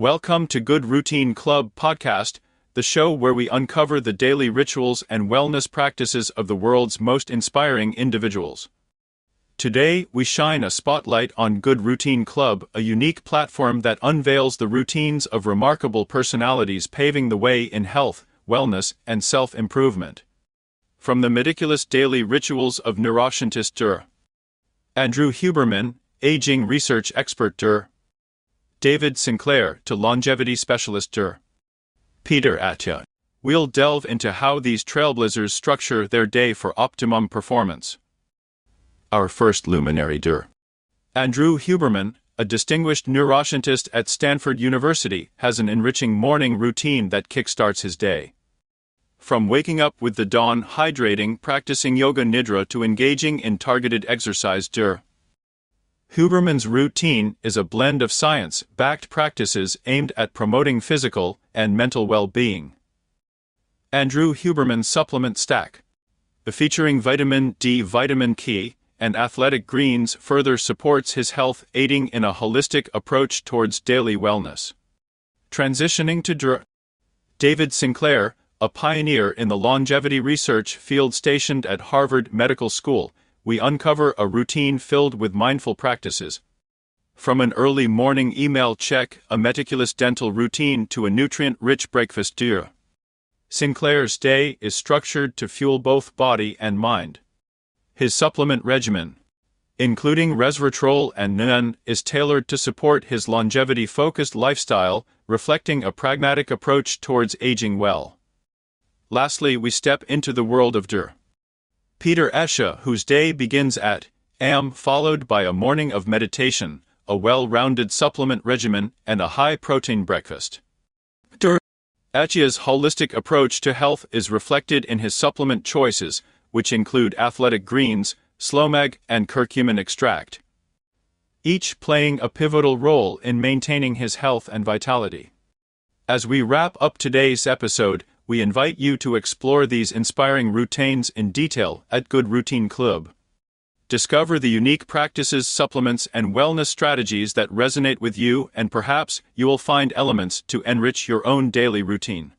Welcome to Good Routine Club podcast, the show where we uncover the daily rituals and wellness practices of the world's most inspiring individuals. Today, we shine a spotlight on Good Routine Club, a unique platform that unveils the routines of remarkable personalities paving the way in health, wellness, and self improvement. From the meticulous daily rituals of neuroscientist Dr. Andrew Huberman, aging research expert Dr. David Sinclair to longevity specialist Dr. Peter Attia. We'll delve into how these trailblazers structure their day for optimum performance. Our first luminary Dr. Andrew Huberman, a distinguished neuroscientist at Stanford University, has an enriching morning routine that kickstarts his day. From waking up with the dawn, hydrating, practicing yoga nidra to engaging in targeted exercise, Dr. Huberman's routine is a blend of science backed practices aimed at promoting physical and mental well being. Andrew Huberman Supplement Stack. Featuring vitamin D, vitamin K, and athletic greens further supports his health, aiding in a holistic approach towards daily wellness. Transitioning to Dr. David Sinclair, a pioneer in the longevity research field stationed at Harvard Medical School, we uncover a routine filled with mindful practices. From an early morning email check, a meticulous dental routine to a nutrient rich breakfast Dr. Sinclair's day is structured to fuel both body and mind. His supplement regimen, including resveratrol and NMN, is tailored to support his longevity focused lifestyle, reflecting a pragmatic approach towards aging well. Lastly, we step into the world of Dr. Peter Attia, whose day begins at am followed by a morning of meditation, a well-rounded supplement regimen, and a high-protein breakfast. Dr. Attia's holistic approach to health is reflected in his supplement choices, which include athletic greens, Slow-Mag, and curcumin extract, each playing a pivotal role in maintaining his health and vitality. As we wrap up today's episode, we invite you to explore these inspiring routines in detail at Good Routine Club. Discover the unique practices, supplements, and wellness strategies that resonate with you, and perhaps you will find elements to enrich your own daily routine.